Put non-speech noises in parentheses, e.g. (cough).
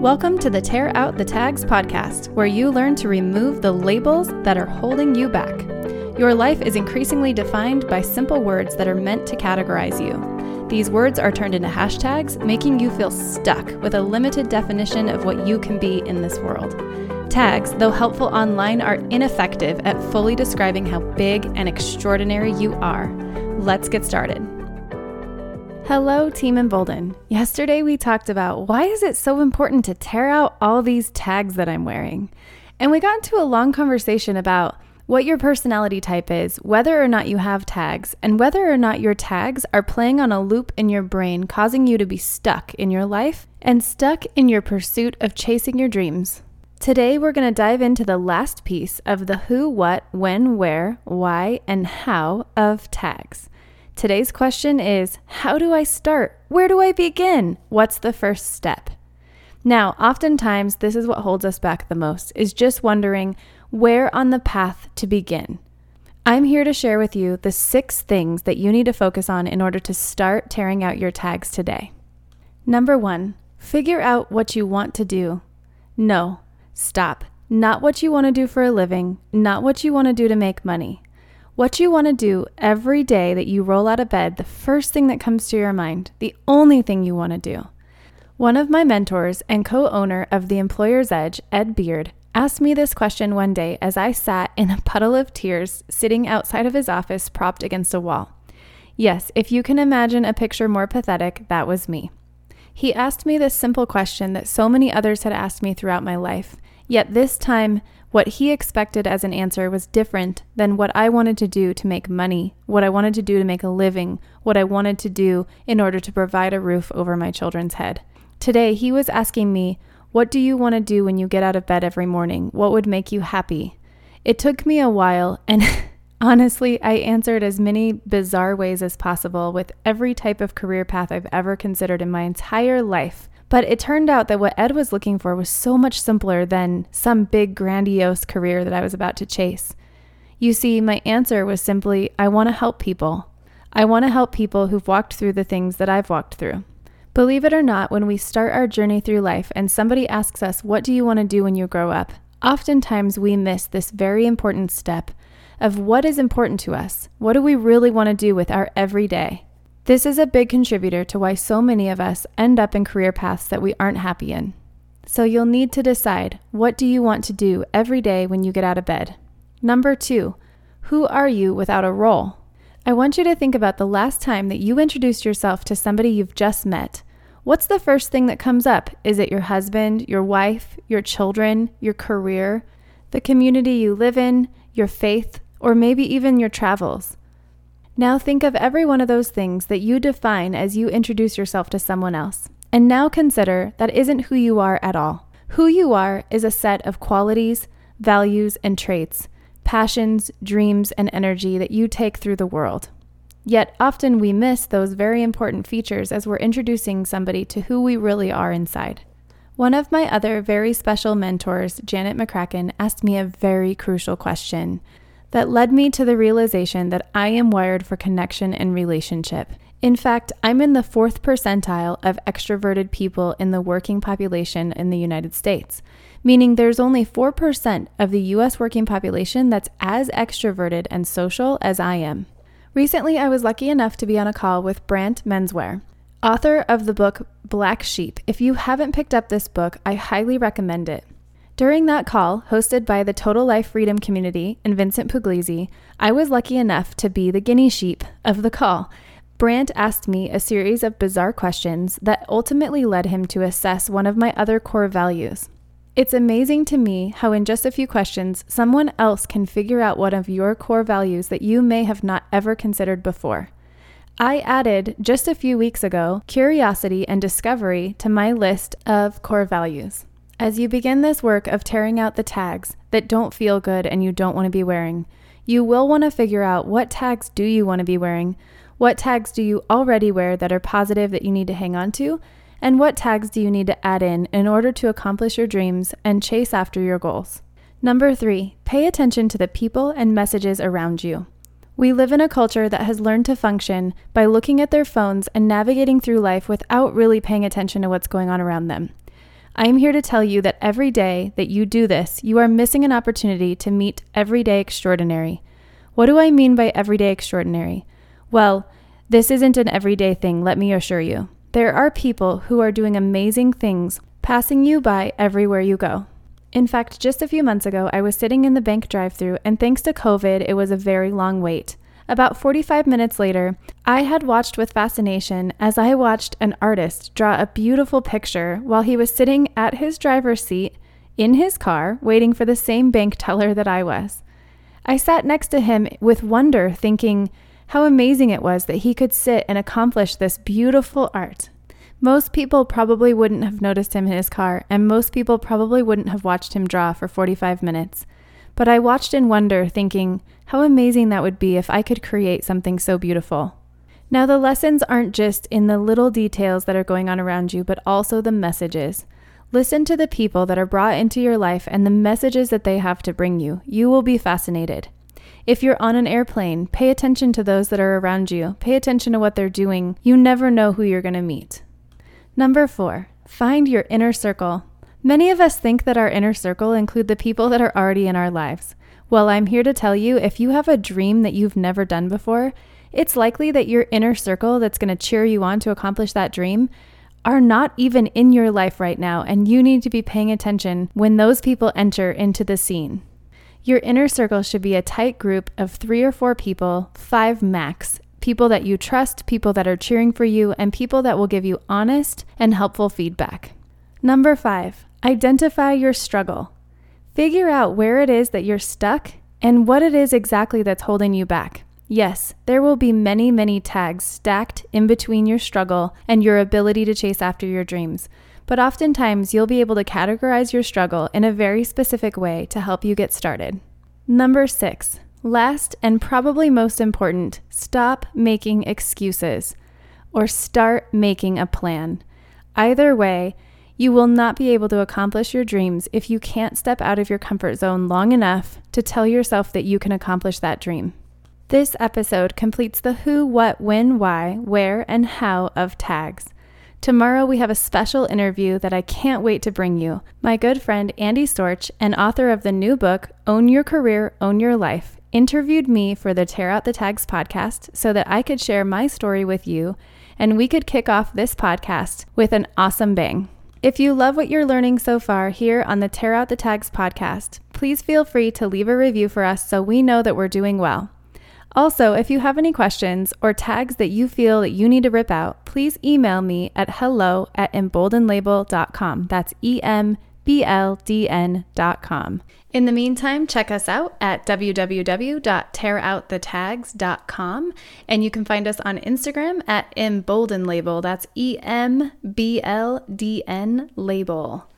Welcome to the Tear Out the Tags podcast, where you learn to remove the labels that are holding you back. Your life is increasingly defined by simple words that are meant to categorize you. These words are turned into hashtags, making you feel stuck with a limited definition of what you can be in this world. Tags, though helpful online, are ineffective at fully describing how big and extraordinary you are. Let's get started. Hello, Team Embolden. Yesterday we talked about why is it so important to tear out all these tags that I'm wearing? And we got into a long conversation about what your personality type is, whether or not you have tags, and whether or not your tags are playing on a loop in your brain, causing you to be stuck in your life and stuck in your pursuit of chasing your dreams. Today, we're going to dive into the last piece of the who, what, when, where, why, and how of tags. Today's question is How do I start? Where do I begin? What's the first step? Now, oftentimes, this is what holds us back the most is just wondering where on the path to begin. I'm here to share with you the six things that you need to focus on in order to start tearing out your tags today. Number one, figure out what you want to do. No, stop. Not what you want to do for a living, not what you want to do to make money. What you want to do every day that you roll out of bed, the first thing that comes to your mind, the only thing you want to do. One of my mentors and co owner of The Employer's Edge, Ed Beard, asked me this question one day as I sat in a puddle of tears sitting outside of his office propped against a wall. Yes, if you can imagine a picture more pathetic, that was me. He asked me this simple question that so many others had asked me throughout my life, yet this time what he expected as an answer was different than what I wanted to do to make money, what I wanted to do to make a living, what I wanted to do in order to provide a roof over my children's head. Today, he was asking me, What do you want to do when you get out of bed every morning? What would make you happy? It took me a while, and (laughs) honestly, I answered as many bizarre ways as possible with every type of career path I've ever considered in my entire life. But it turned out that what Ed was looking for was so much simpler than some big, grandiose career that I was about to chase. You see, my answer was simply I want to help people. I want to help people who've walked through the things that I've walked through. Believe it or not, when we start our journey through life and somebody asks us, What do you want to do when you grow up? oftentimes we miss this very important step of what is important to us. What do we really want to do with our everyday? This is a big contributor to why so many of us end up in career paths that we aren't happy in. So you'll need to decide what do you want to do every day when you get out of bed. Number 2, who are you without a role? I want you to think about the last time that you introduced yourself to somebody you've just met. What's the first thing that comes up? Is it your husband, your wife, your children, your career, the community you live in, your faith, or maybe even your travels? Now think of every one of those things that you define as you introduce yourself to someone else. And now consider that isn't who you are at all. Who you are is a set of qualities, values, and traits, passions, dreams, and energy that you take through the world. Yet often we miss those very important features as we're introducing somebody to who we really are inside. One of my other very special mentors, Janet McCracken, asked me a very crucial question that led me to the realization that I am wired for connection and relationship. In fact, I'm in the fourth percentile of extroverted people in the working population in the United States, meaning there's only 4% of the US working population that's as extroverted and social as I am. Recently, I was lucky enough to be on a call with Brant Menswar, author of the book Black Sheep. If you haven't picked up this book, I highly recommend it. During that call, hosted by the Total Life Freedom community and Vincent Puglisi, I was lucky enough to be the guinea sheep of the call. Brant asked me a series of bizarre questions that ultimately led him to assess one of my other core values. It's amazing to me how, in just a few questions, someone else can figure out one of your core values that you may have not ever considered before. I added just a few weeks ago curiosity and discovery to my list of core values. As you begin this work of tearing out the tags that don't feel good and you don't want to be wearing, you will want to figure out what tags do you want to be wearing, what tags do you already wear that are positive that you need to hang on to, and what tags do you need to add in in order to accomplish your dreams and chase after your goals. Number three, pay attention to the people and messages around you. We live in a culture that has learned to function by looking at their phones and navigating through life without really paying attention to what's going on around them. I am here to tell you that every day that you do this, you are missing an opportunity to meet everyday extraordinary. What do I mean by everyday extraordinary? Well, this isn't an everyday thing, let me assure you. There are people who are doing amazing things, passing you by everywhere you go. In fact, just a few months ago, I was sitting in the bank drive through, and thanks to COVID, it was a very long wait. About 45 minutes later, I had watched with fascination as I watched an artist draw a beautiful picture while he was sitting at his driver's seat in his car waiting for the same bank teller that I was. I sat next to him with wonder, thinking how amazing it was that he could sit and accomplish this beautiful art. Most people probably wouldn't have noticed him in his car, and most people probably wouldn't have watched him draw for 45 minutes. But I watched in wonder, thinking how amazing that would be if I could create something so beautiful. Now, the lessons aren't just in the little details that are going on around you, but also the messages. Listen to the people that are brought into your life and the messages that they have to bring you. You will be fascinated. If you're on an airplane, pay attention to those that are around you. Pay attention to what they're doing. You never know who you're going to meet. Number four, find your inner circle. Many of us think that our inner circle include the people that are already in our lives. Well, I'm here to tell you if you have a dream that you've never done before, it's likely that your inner circle that's going to cheer you on to accomplish that dream are not even in your life right now, and you need to be paying attention when those people enter into the scene. Your inner circle should be a tight group of three or four people, five max, people that you trust, people that are cheering for you, and people that will give you honest and helpful feedback. Number five, identify your struggle. Figure out where it is that you're stuck and what it is exactly that's holding you back. Yes, there will be many, many tags stacked in between your struggle and your ability to chase after your dreams. But oftentimes, you'll be able to categorize your struggle in a very specific way to help you get started. Number six, last and probably most important, stop making excuses or start making a plan. Either way, you will not be able to accomplish your dreams if you can't step out of your comfort zone long enough to tell yourself that you can accomplish that dream. This episode completes the who, what, when, why, where, and how of tags. Tomorrow we have a special interview that I can't wait to bring you. My good friend Andy Storch, and author of the new book, Own Your Career, Own Your Life, interviewed me for the Tear Out the Tags podcast so that I could share my story with you and we could kick off this podcast with an awesome bang. If you love what you're learning so far here on the Tear Out the Tags podcast, please feel free to leave a review for us so we know that we're doing well. Also, if you have any questions or tags that you feel that you need to rip out, please email me at hello at embldnlabel.com. That's E M B L D N.com. In the meantime, check us out at www.tearoutthetags.com and you can find us on Instagram at embldnlabel. That's E M B L D N label.